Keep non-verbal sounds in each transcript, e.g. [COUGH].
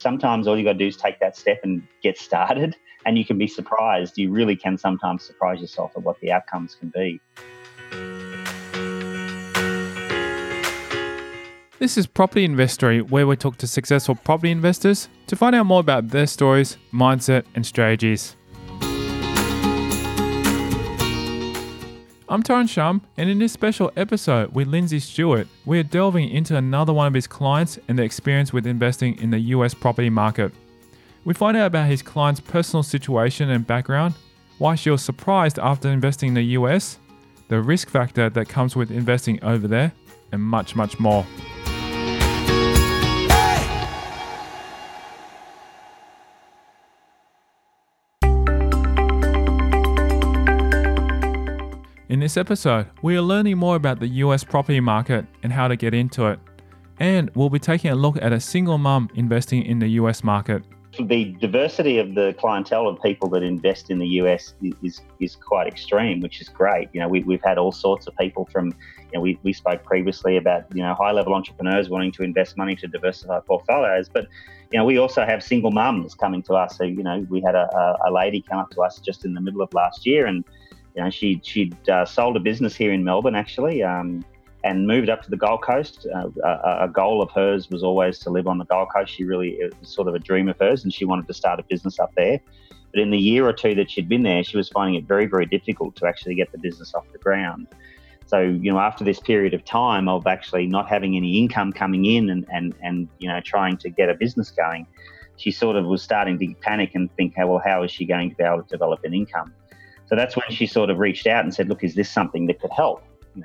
Sometimes all you got to do is take that step and get started, and you can be surprised. You really can sometimes surprise yourself at what the outcomes can be. This is Property Investory, where we talk to successful property investors to find out more about their stories, mindset, and strategies. I'm Tyron Shum, and in this special episode with Lindsay Stewart, we are delving into another one of his clients and their experience with investing in the US property market. We find out about his client's personal situation and background, why she was surprised after investing in the US, the risk factor that comes with investing over there, and much, much more. In this episode, we are learning more about the US property market and how to get into it. And we'll be taking a look at a single mum investing in the US market. The diversity of the clientele of people that invest in the US is, is quite extreme, which is great. You know, we, we've had all sorts of people from, you know, we, we spoke previously about, you know, high level entrepreneurs wanting to invest money to diversify portfolios. But, you know, we also have single mums coming to us. So, you know, we had a, a lady come up to us just in the middle of last year and you know, she she'd uh, sold a business here in Melbourne actually, um, and moved up to the Gold Coast. Uh, a, a, goal of hers was always to live on the Gold Coast. She really it was sort of a dream of hers, and she wanted to start a business up there. But in the year or two that she'd been there, she was finding it very very difficult to actually get the business off the ground. So you know, after this period of time of actually not having any income coming in and and and you know trying to get a business going, she sort of was starting to panic and think, hey, well, how is she going to be able to develop an income? So that's when she sort of reached out and said, "Look, is this something that could help?"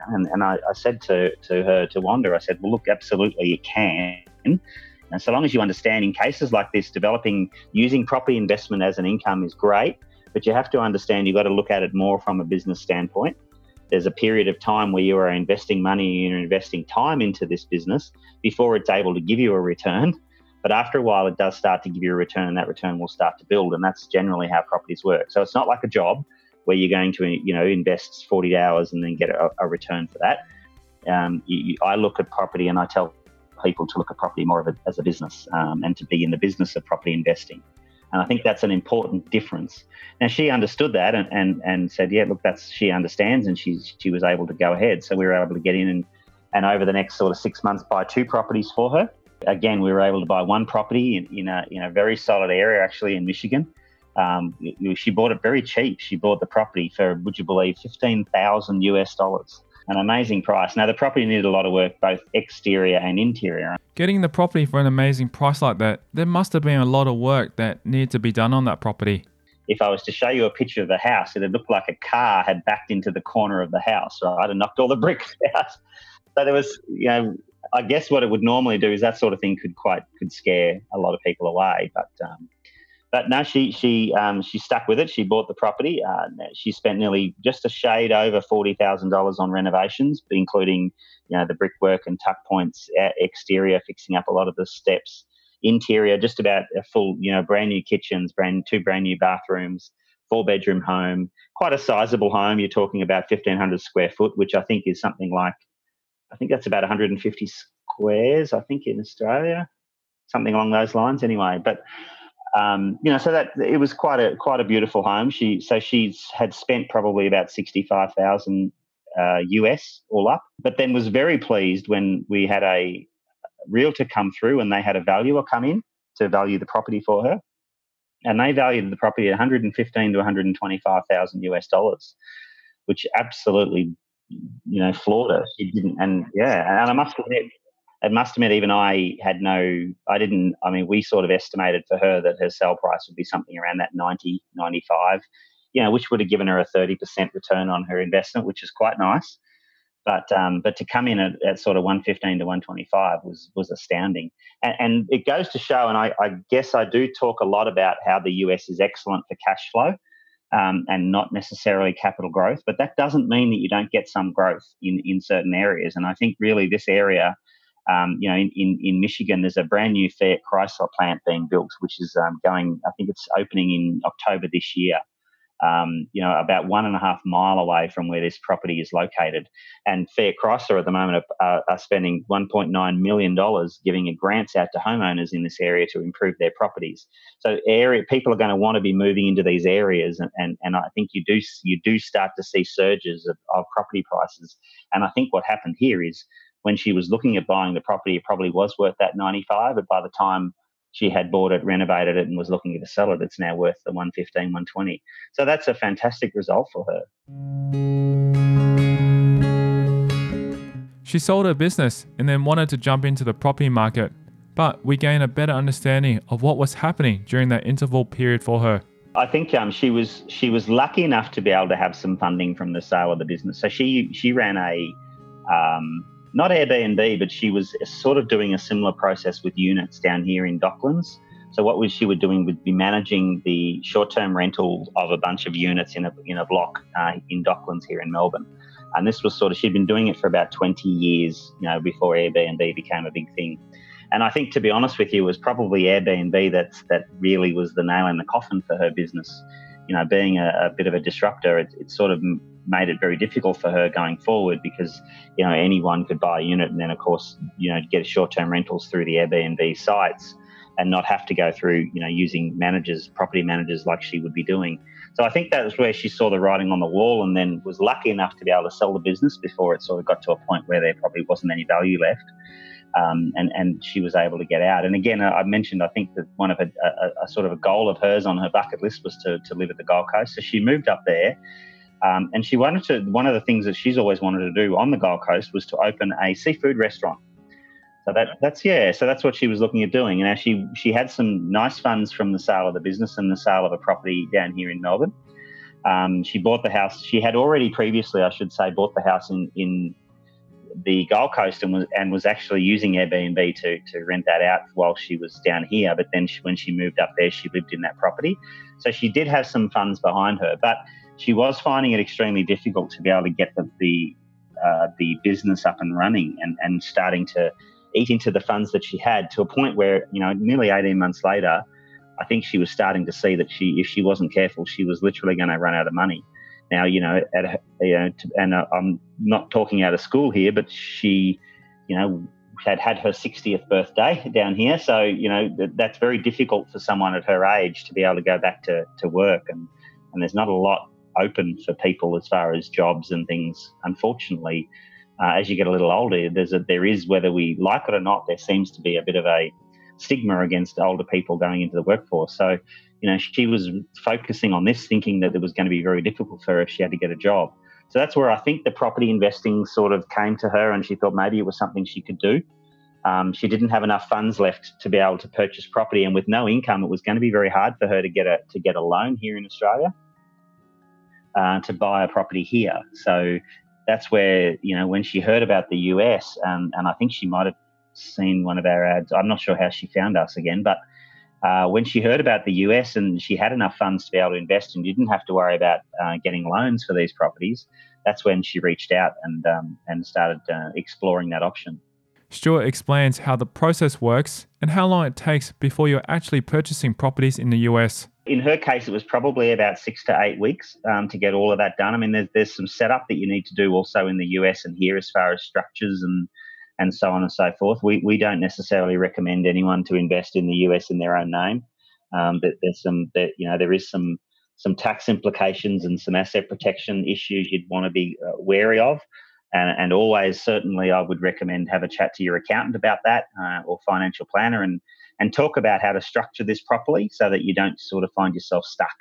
And, and I, I, said to, to her, to Wanda, I said, "Well, look, absolutely, it can." And so long as you understand, in cases like this, developing using property investment as an income is great, but you have to understand you've got to look at it more from a business standpoint. There's a period of time where you are investing money and you're investing time into this business before it's able to give you a return. But after a while, it does start to give you a return, and that return will start to build. And that's generally how properties work. So it's not like a job where you're going to you know invest 40 hours and then get a, a return for that. Um, you, you, I look at property and I tell people to look at property more of a, as a business um, and to be in the business of property investing. And I think that's an important difference. Now she understood that and, and, and said, yeah, look, that's she understands, and she she was able to go ahead. So we were able to get in and and over the next sort of six months buy two properties for her. Again, we were able to buy one property in, in a in a very solid area actually in Michigan um, she bought it very cheap. She bought the property for, would you believe, fifteen thousand US dollars. An amazing price. Now the property needed a lot of work, both exterior and interior. Getting the property for an amazing price like that, there must have been a lot of work that needed to be done on that property. If I was to show you a picture of the house, it'd look like a car had backed into the corner of the house, right, and knocked all the bricks [LAUGHS] out. So there was, you know, I guess what it would normally do is that sort of thing could quite could scare a lot of people away. But um, but no, she she um, she stuck with it. She bought the property. Uh, she spent nearly just a shade over forty thousand dollars on renovations, including you know the brickwork and tuck points, exterior, fixing up a lot of the steps, interior, just about a full you know brand new kitchens, brand two brand new bathrooms, four bedroom home, quite a sizable home. You're talking about fifteen hundred square foot, which I think is something like I think that's about 150 squares. I think in Australia, something along those lines. Anyway, but um, you know, so that it was quite a quite a beautiful home. She so she's had spent probably about sixty five thousand uh, US all up, but then was very pleased when we had a realtor come through and they had a valuer come in to value the property for her, and they valued the property at one hundred and fifteen to one hundred and twenty five thousand US dollars, which absolutely you know floored her. She didn't, and yeah, and I must admit it must admit, even I had no, I didn't, I mean, we sort of estimated for her that her sell price would be something around that 90, 95, you know, which would have given her a 30% return on her investment, which is quite nice. But um, but to come in at, at, sort of 115 to 125 was was astounding, and, and it goes to show. And I, I, guess I do talk a lot about how the US is excellent for cash flow, um, and not necessarily capital growth. But that doesn't mean that you don't get some growth in in certain areas. And I think really this area um, you know, in, in, in, Michigan, there's a brand new Fiat Chrysler plant being built, which is um, going, I think it's opening in October this year. um, you know, about one and a half mile away from where this property is located. And Fiat Chrysler at the moment are, are spending $1.9 million giving grants out to homeowners in this area to improve their properties. So area people are going to want to be moving into these areas, and, and, and I think you do you do start to see surges of, of property prices. And I think what happened here is when she was looking at buying the property, it probably was worth that 95, but by the time she had bought it, renovated it, and was looking to sell it. It's now worth the 115, 120. So that's a fantastic result for her. She sold her business and then wanted to jump into the property market, but we gained a better understanding of what was happening during that interval period for her. I think um, she was she was lucky enough to be able to have some funding from the sale of the business. So she she ran a um, not Airbnb, but she was sort of doing a similar process with units down here in Docklands. So what was she would doing would be managing the short-term rental of a bunch of units in a in a block uh, in Docklands here in Melbourne. And this was sort of she'd been doing it for about 20 years, you know, before Airbnb became a big thing. And I think, to be honest with you, it was probably Airbnb that that really was the nail in the coffin for her business. You know, being a, a bit of a disruptor, it, it sort of made it very difficult for her going forward because you know anyone could buy a unit and then of course you know get short-term rentals through the Airbnb sites and not have to go through you know using managers property managers like she would be doing so I think that was where she saw the writing on the wall and then was lucky enough to be able to sell the business before it sort of got to a point where there probably wasn't any value left um, and and she was able to get out. And again, I mentioned I think that one of a, a, a, sort of a goal of hers on her bucket list was to to live at the Gold Coast. So she moved up there, um, and she wanted to, one of the things that she's always wanted to do on the Gold Coast was to open a seafood restaurant. So that, that's yeah. So that's what she was looking at doing. And she she had some nice funds from the sale of the business and the sale of a property down here in Melbourne. Um, she bought the house. She had already previously, I should say, bought the house in in the Gold Coast and was and was actually using Airbnb to to rent that out while she was down here. But then she, when she moved up there, she lived in that property. So she did have some funds behind her, but she was finding it extremely difficult to be able to get the the, uh, the business up and running and, and starting to eat into the funds that she had to a point where you know nearly 18 months later i think she was starting to see that she if she wasn't careful she was literally going to run out of money. Now you know at you know and uh, i'm not talking out of school here but she you know had had her 60th birthday down here. So you know that's very difficult for someone at her age to be able to go back to, to work and and there's not a lot open for people as far as jobs and things. Unfortunately, uh, as you get a little older, there's a there is whether we like it or not, there seems to be a bit of a stigma against older people going into the workforce. So, you know, she was focusing on this, thinking that it was going to be very difficult for her if she had to get a job. So that's where I think the property investing sort of came to her, and she thought maybe it was something she could do. Um, she didn't have enough funds left to be able to purchase property, and with no income, it was going to be very hard for her to get a to get a loan here in Australia uh, to buy a property here. So that's where, you know, when she heard about the US, um, and I think she might have seen one of our ads, I'm not sure how she found us again, but uh, when she heard about the US and she had enough funds to be able to invest and you didn't have to worry about uh, getting loans for these properties, that's when she reached out and, um, and started uh, exploring that option. Stewart explains how the process works and how long it takes before you're actually purchasing properties in the US. In her case, it was probably about six to eight weeks um, to get all of that done. I mean, there's, there's some setup that you need to do also in the US and here as far as structures and and so on and so forth. We, we don't necessarily recommend anyone to invest in the US in their own name. Um, but there's some, that you know, there is some some tax implications and some asset protection issues you'd want to be uh, wary of. And, and, always, certainly, I would recommend have a chat to your accountant about that uh, or financial planner and and talk about how to structure this properly so that you don't sort of find yourself stuck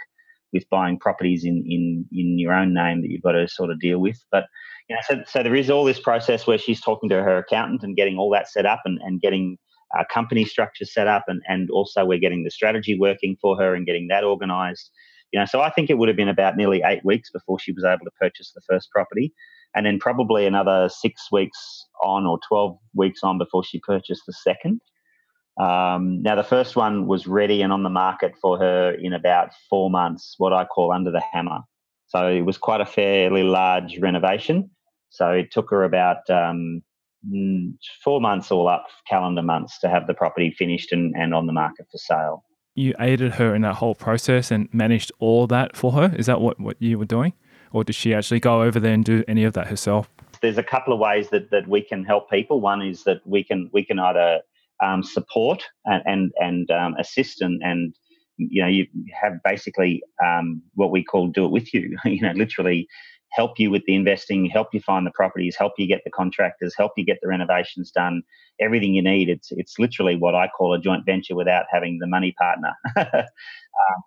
with buying properties in, in, in your own name that you've got to sort of deal with. But you know, so, so there is all this process where she's talking to her accountant and getting all that set up and, and getting uh, company structure set up and, and also we're getting the strategy working for her and getting that organized. You know, so I think it would have been about nearly eight weeks before she was able to purchase the first property, and then probably another six weeks on or twelve weeks on before she purchased the second. Um, now, the first one was ready and on the market for her in about four months, what I call under the hammer. So it was quite a fairly large renovation. So it took her about um, mm, four months all up, calendar months, to have the property finished and, and on the market for sale. you aided her in that whole process and managed all that for her. Is that what, what you were doing? Or did she actually go over there and do any of that herself? There's a couple of ways that, that we can help people. One is that we can we can either um, support and and, and um, assist and, and you know you have basically um, what we call do it with you. [LAUGHS] you know, literally help you with the investing, help you find the properties, help you get the contractors, help you get the renovations done, everything you need. It's it's literally what I call a joint venture without having the money partner. [LAUGHS] um,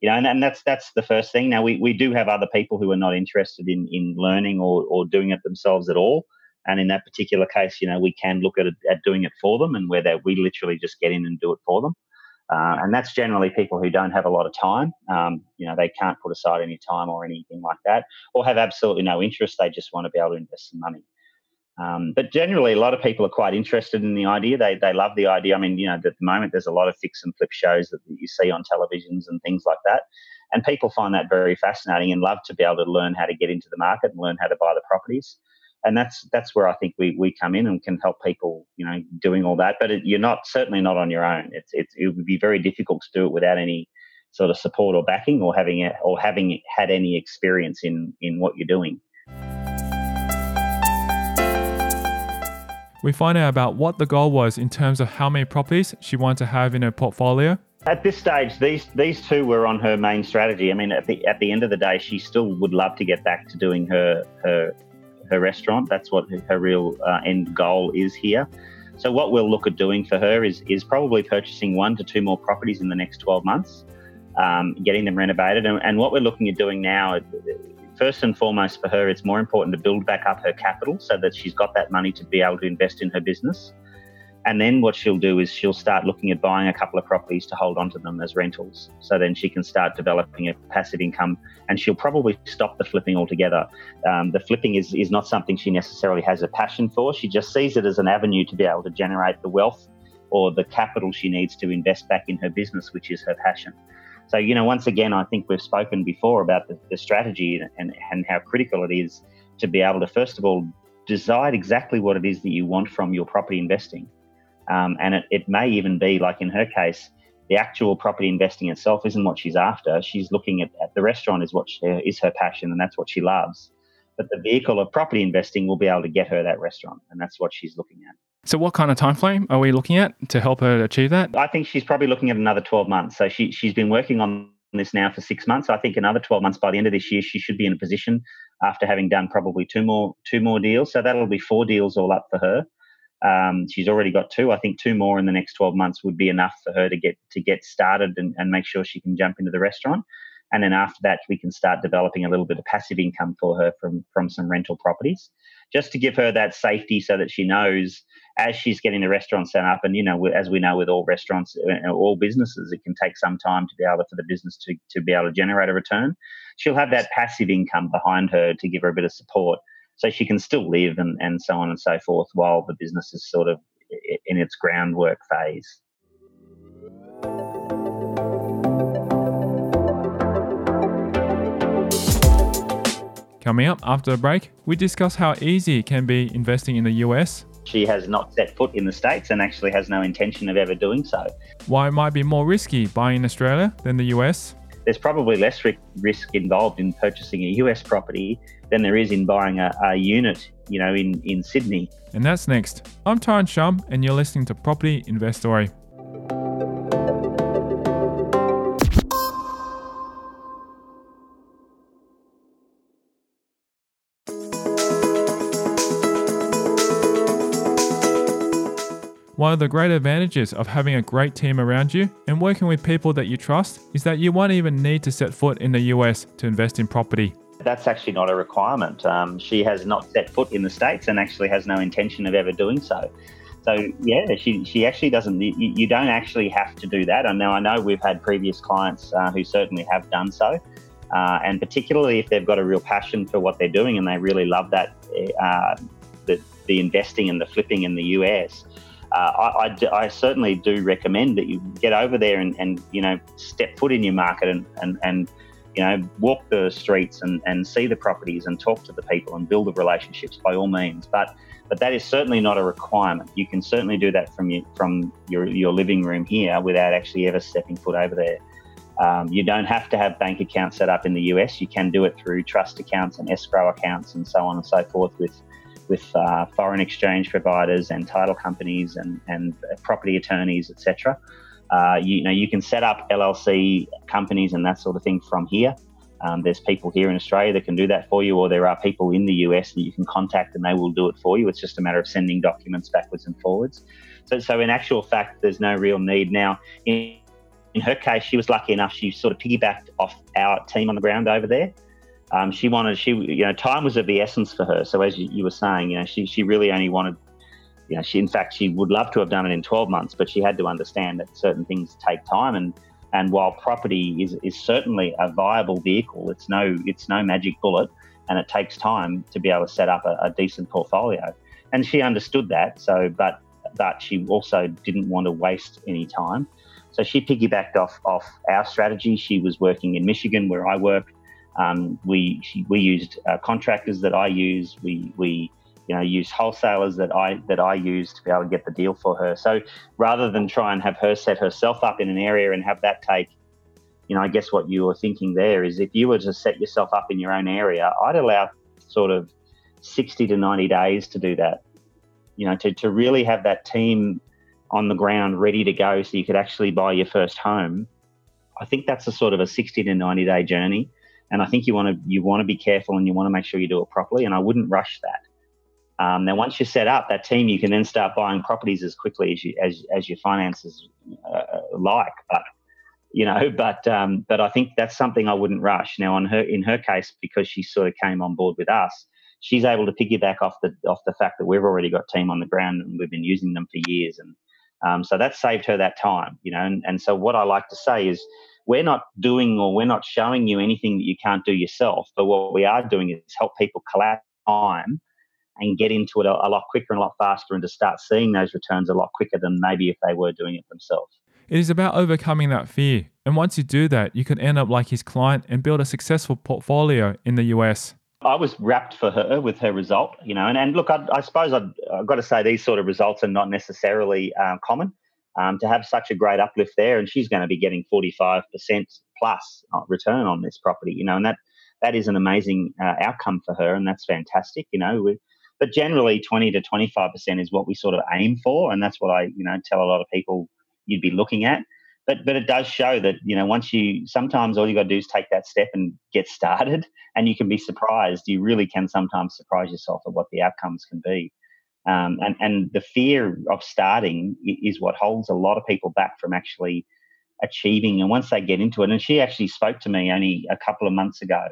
you know, and, and that's that's the first thing. Now we, we do have other people who are not interested in in learning or, or doing it themselves at all. And in that particular case, you know, we can look at at doing it for them, and where that we literally just get in and do it for them. Uh, and that's generally people who don't have a lot of time. Um, you know, they can't put aside any time or anything like that, or have absolutely no interest. They just want to be able to invest some money. Um, but generally, a lot of people are quite interested in the idea. They, they love the idea. I mean, you know, at the moment, there's a lot of fix and flip shows that you see on televisions and things like that. And people find that very fascinating and love to be able to learn how to get into the market and learn how to buy the properties and that's that's where I think we we come in and can help people, you know, doing all that. But it, you're not certainly not on your own. It's it's it would be very difficult to do it without any sort of support or backing, or having it, or having had any experience in in what you're doing. We find out about what the goal was in terms of how many properties she wanted to have in her portfolio. At this stage, these these two were on her main strategy. I mean, at the at the end of the day, she still would love to get back to doing her her her restaurant. That's what her real uh, end goal is here. So what we'll look at doing for her is is probably purchasing one to two more properties in the next 12 months, um, getting them renovated. And, and, what we're looking at doing now, first and foremost for her, it's more important to build back up her capital so that she's got that money to be able to invest in her business. And then what she'll do is she'll start looking at buying a couple of properties to hold onto them as rentals. So then she can start developing a passive income and she'll probably stop the flipping altogether. Um, the flipping is, is not something she necessarily has a passion for. She just sees it as an avenue to be able to generate the wealth or the capital she needs to invest back in her business, which is her passion. So, you know, once again, I think we've spoken before about the, the strategy and, and how critical it is to be able to, first of all, decide exactly what it is that you want from your property investing um, and it, it may even be like in her case, the actual property investing itself isn't what she's after. She's looking at, at the restaurant is what she, is her passion and that's what she loves. But the vehicle of property investing will be able to get her that restaurant, and that's what she's looking at. So, what kind of time frame are we looking at to help her achieve that? I think she's probably looking at another 12 months. So, she, she's been working on this now for six months. I think another 12 months by the end of this year, she should be in a position after having done probably two more two more deals. So that'll be four deals all up for her. Um, she's already got two. I think two more in the next 12 months would be enough for her to get to get started and, and make sure she can jump into the restaurant. And then after that, we can start developing a little bit of passive income for her from from some rental properties, just to give her that safety, so that she knows as she's getting the restaurant set up. And you know, as we know with all restaurants, uh, all businesses, it can take some time to be able for the business to to be able to generate a return. She'll have that passive income behind her to give her a bit of support so she can still live and, and so on and so forth while the business is sort of in its groundwork phase. Coming up after the break, we discuss how easy it can be investing in the US. She has not set foot in the States and actually has no intention of ever doing so. Why it might be more risky buying in Australia than the US there's probably less risk involved in purchasing a US property than there is in buying a, a unit, you know, in, in Sydney. And that's next. I'm Tyron Shum, and you're listening to Property Investory. One of the great advantages of having a great team around you and working with people that you trust is that you won't even need to set foot in the US to invest in property. That's actually not a requirement. Um, she has not set foot in the States and actually has no intention of ever doing so. So yeah, she, she actually doesn't. You, you don't actually have to do that. And now I know we've had previous clients uh, who certainly have done so, uh, and particularly if they've got a real passion for what they're doing and they really love that uh, the, the investing and the flipping in the US uh, I, I, I, certainly do recommend that you get over there and, and you know step foot in your market and, and, and you know, walk the streets and, and see the properties and talk to the people and build the relationships by all means. But but that is certainly not a requirement. You can certainly do that from your from your, your living room here without actually ever stepping foot over there. Um, you don't have to have bank accounts set up in the US. You can do it through trust accounts and escrow accounts and so on and so forth with with uh, foreign exchange providers and title companies and, and property attorneys, etc. Uh, you, you, know, you can set up LLC companies and that sort of thing from here. Um, there's people here in Australia that can do that for you, or there are people in the US that you can contact and they will do it for you. It's just a matter of sending documents backwards and forwards. So, so in actual fact, there's no real need now. In, in her case, she was lucky enough; she sort of piggybacked off our team on the ground over there. Um, she wanted, she you know, time was of the essence for her. So as you, you were saying, you know, she she really only wanted you know, she in fact she would love to have done it in 12 months, but she had to understand that certain things take time. And and while property is, is certainly a viable vehicle, it's no it's no magic bullet, and it takes time to be able to set up a, a decent portfolio. And she understood that. So, but but she also didn't want to waste any time. So she piggybacked off off our strategy. She was working in Michigan, where I work. Um, we she, we used uh, contractors that I use. We we you know, use wholesalers that I that I use to be able to get the deal for her. So rather than try and have her set herself up in an area and have that take, you know, I guess what you were thinking there is if you were to set yourself up in your own area, I'd allow sort of 60 to 90 days to do that. You know, to, to really have that team on the ground ready to go so you could actually buy your first home. I think that's a sort of a 60 to 90 day journey. And I think you want to you want to be careful and you want to make sure you do it properly. And I wouldn't rush that. Um, now, once you're set up, that team, you can then start buying properties as quickly as you as, as your finances uh, like. But you know, [LAUGHS] but um, but I think that's something I wouldn't rush. Now, on her in her case, because she sort of came on board with us, she's able to piggyback off the off the fact that we've already got team on the ground and we've been using them for years, and um, so that saved her that time. You know, and, and so what I like to say is. We're not doing or we're not showing you anything that you can't do yourself, but what we are doing is help people collapse time and get into it a, a lot quicker and a lot faster and to start seeing those returns a lot quicker than maybe if they were doing it themselves. It is about overcoming that fear. And once you do that, you can end up like his client and build a successful portfolio in the US. I was rapt for her with her result, you know, and, and look, I, I suppose i have got to say these sort of results are not necessarily um, common. Um, to have such a great uplift there, and she's going to be getting 45% plus uh, return on this property, you know, and that that is an amazing uh, outcome for her, and that's fantastic. You know, we, but generally 20 to 25% is what we sort of aim for. And that's what I, you know, tell a lot of people you'd be looking at. But, but it does show that, you know, once you, sometimes all you got to do is take that step and get started [LAUGHS] and you can be surprised. You really can sometimes surprise yourself at what the outcomes can be. Um, and, and the fear of starting is what holds a lot of people back from actually achieving. And once they get into it, and she actually spoke to me only a couple of months ago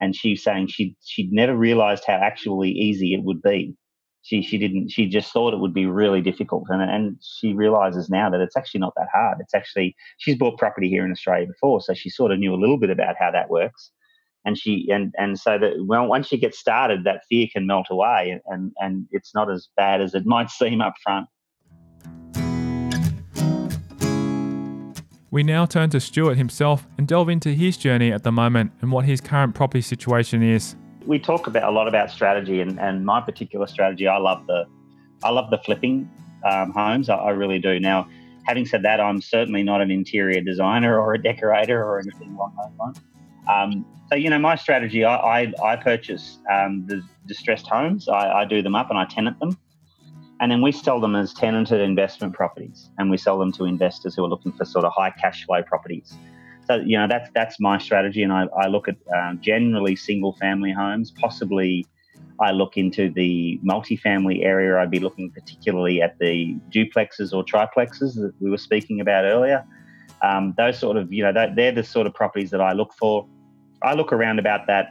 and she's saying she she'd never realized how actually easy it would be. She she didn't she just thought it would be really difficult, and and she realizes now that it's actually not that hard. It's actually she's bought property here in Australia before, so she sort of knew a little bit about how that works. And she and and so that well once you get started, that fear can melt away, and and it's not as bad as it [LAUGHS] might seem up front. We now turn to Stewart himself and delve into his journey at the moment and what his current property situation is. We talk about a lot about strategy, and, and my particular strategy, I love the, I love the flipping um, homes. I, I, really do. Now, having said that, I'm certainly not an interior designer or a decorator or anything along those lines. Um, so you know, my strategy, I I, I purchase um, the distressed homes. I, I do them up and I tenant them and then we sell them as tenanted investment properties and we sell them to investors who are looking for sort of high cash flow properties. So you know that's that's my strategy and i, I look at um, generally single family homes. Possibly i look into the multifamily area. I'd be looking particularly at the duplexes or triplexes that we were speaking about earlier. Um, those sort of you know they're the sort of properties that i look for. I look around about that.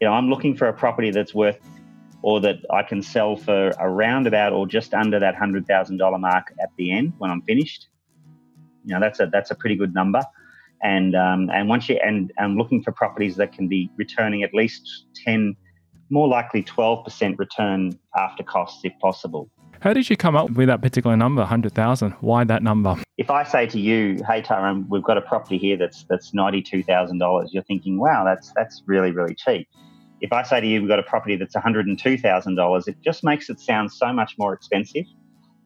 You know i'm looking for a property that's worth or that I can sell for around about or just under that hundred thousand dollar mark at the end when I'm finished. You know, that's a that's a pretty good number. And um, and once you and I'm looking for properties that can be returning at least ten, more likely twelve percent return after costs if possible. How did you come up with that particular number, hundred thousand? Why that number? if I say to you, "Hey Tyrone, we've got a property here that's that's ninety two thousand dollars," you're thinking, "Wow, that's that's really really cheap." If I say to you, "We've got a property that's one hundred and two thousand dollars," it just makes it sound so much more expensive,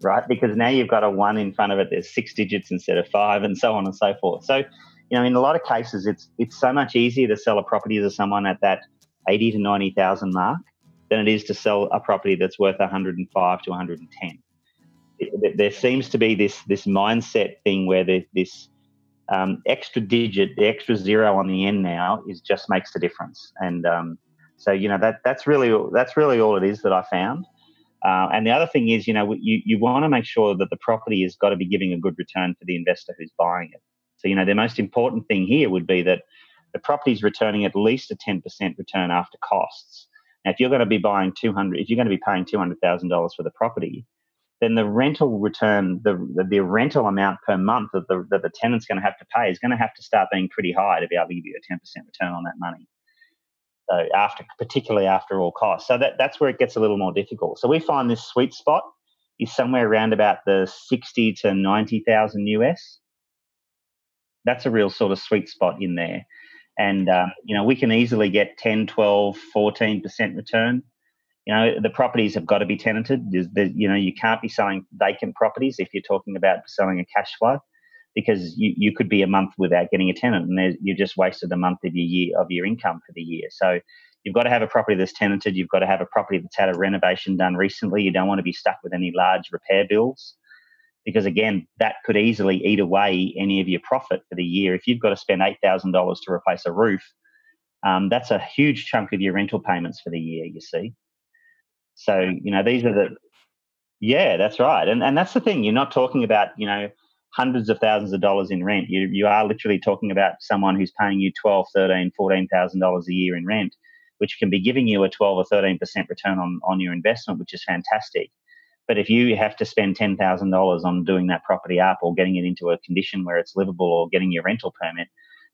right? Because now you've got a one in front of it. There's six digits instead of five, and so on and so forth. So, you know, in a lot of cases, it's it's so much easier to sell a property to someone at that eighty to ninety thousand mark than it is to sell a property that's worth one hundred and five to one hundred and ten there seems to be this this mindset thing where this um, extra digit, the extra zero on the end now is just makes the difference. And um, so you know that that's really that's really all it is that I found. Uh, and the other thing is, you know, you, you want to make sure that the property has got to be giving a good return for the investor who's buying it. So, you know, the most important thing here would be that the property is returning at least a 10% return after costs. Now, if you're going to be buying 200, if you're going to be paying $200,000 for the property, then the rental return, the, the, the rental amount per month that the, that the tenant's going to have to pay is going to have to start being pretty high to be able to give you a 10% return on that money. After, particularly after all costs. So that, that's where it gets a little more difficult. So we find this sweet spot is somewhere around about the 60 to 90,000 US. That's a real sort of sweet spot in there. And, um, you know, we can easily get 10, 12, 14% return you know the properties have got to be tenanted you know you can't be selling vacant properties if you're talking about selling a cash flow because you, you could be a month without getting a tenant and you've just wasted a month of your year of your income for the year so you've got to have a property that's tenanted you've got to have a property that's had a renovation done recently you don't want to be stuck with any large repair bills because again that could easily eat away any of your profit for the year if you've got to spend $8000 to replace a roof um, that's a huge chunk of your rental payments for the year you see so, you know, these are the, yeah, that's right. And, and that's the thing. You're not talking about, you know, hundreds of thousands of dollars in rent. You, you are literally talking about someone who's paying you 12, 13, $14,000 a year in rent, which can be giving you a 12 or 13% return on, on your investment, which is fantastic. But if you have to spend $10,000 on doing that property up or getting it into a condition where it's livable or getting your rental permit,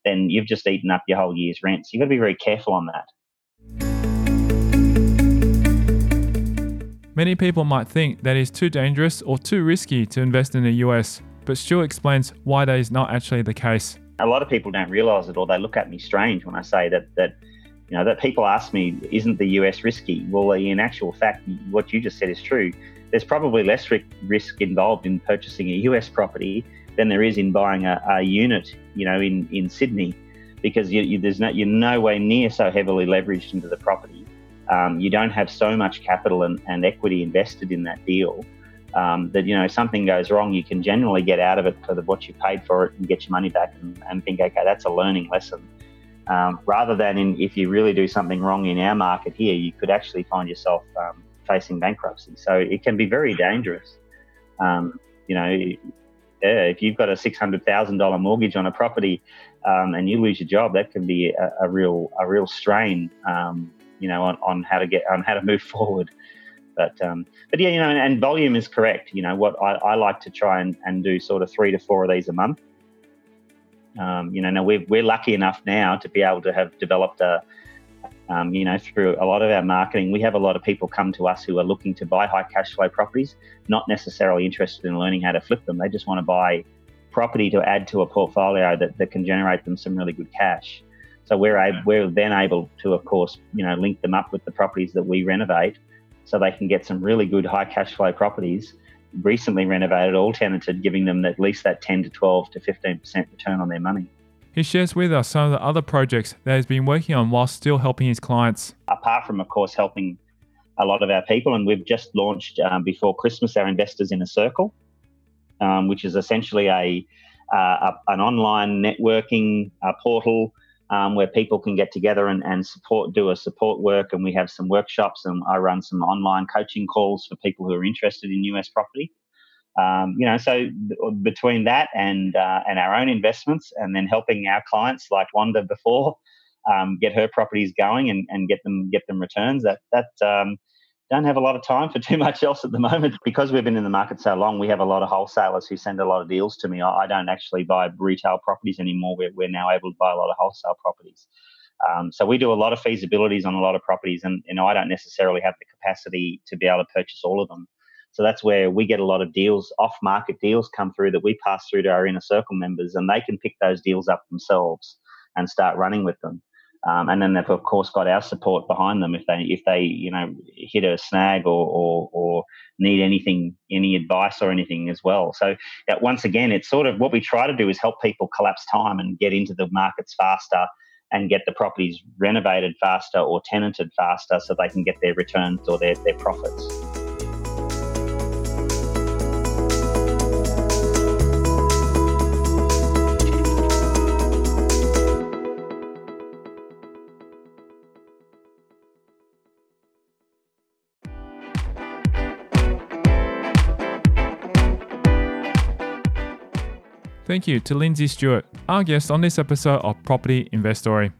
then you've just eaten up your whole year's rent. So you've got to be very careful on that. Many people might think that it's too dangerous or too risky to invest in the US, but Stewart explains why that is not actually the case. A lot of people don't realize it or they look at me strange when I say that that you know that people ask me isn't the US risky? Well, in actual fact what you just said is true. There's probably less risk involved in purchasing a US property than there is in buying a, a unit, you know, in, in Sydney because you, you, there's no, you're no way near so heavily leveraged into the property um, you don't have so much capital and, and equity invested in that deal um, that you know something goes wrong, you can generally get out of it for the, what you paid for it and get your money back and, and think, okay, that's a learning lesson. Um, rather than in, if you really do something wrong in our market here, you could actually find yourself um, facing bankruptcy. So it can be very dangerous. Um, you know, yeah, if you've got a six hundred thousand dollar mortgage on a property um, and you lose your job, that can be a, a real a real strain um, you know, on, on how to get on how to move [LAUGHS] forward. But um, but yeah, you know, and, and, volume is correct. You know, what I, I like to try and, and do sort of three to four of these a month. Um, you know, now we're, we're lucky enough now to be able to have developed a, um, you know, through a lot of our marketing, we have a lot of people come to us who are looking to buy high cash flow properties, not necessarily interested in learning how to flip them. They just want to buy property to add to a portfolio that, that can generate them some really good cash. So we're able, we're then able to, of course, you know, link them up with the properties that we renovate, so they can get some really good high cash flow properties, recently renovated, all tenanted, giving them at least that 10 to 12 to 15 percent return on their money. He shares with us some of the other projects that he's been working on while still helping his clients. Apart from, of course, helping a lot of our people, and we've just launched um, before Christmas our Investors Inner Circle, um, which is essentially a, uh, a an online networking uh, portal um, where people can get together and, and support, do a support work. And we have some workshops and I run some online coaching calls for people who are interested in US property. Um, you know, so between that and uh, and our own investments, and then helping our clients like Wanda before um, get her properties going and, and get them get them returns, that that um, don't have a lot of time for [LAUGHS] too much else at the moment because we've been in the market so long. We have a lot of wholesalers who send a lot of deals to me. I, don't actually buy retail properties anymore. We're, we're now able to buy a lot of wholesale properties. Um, so we do a lot of feasibilities on a lot of properties, and you know I don't necessarily have the capacity to be able to purchase all of them. So that's where we get a lot of deals, off market deals come through that we pass through to our inner circle members and they can pick those deals up themselves and start running with them. Um, and then they've of course got our support behind them if they if they you know hit a snag or or, or need anything any advice or anything as well. So once again, it's sort of what we try to do is help people collapse time and get into the markets faster and get the properties renovated faster or tenanted faster so they can get their returns or their, their profits. Thank you to Lindsay Stewart, our guest on this episode of Property Investory.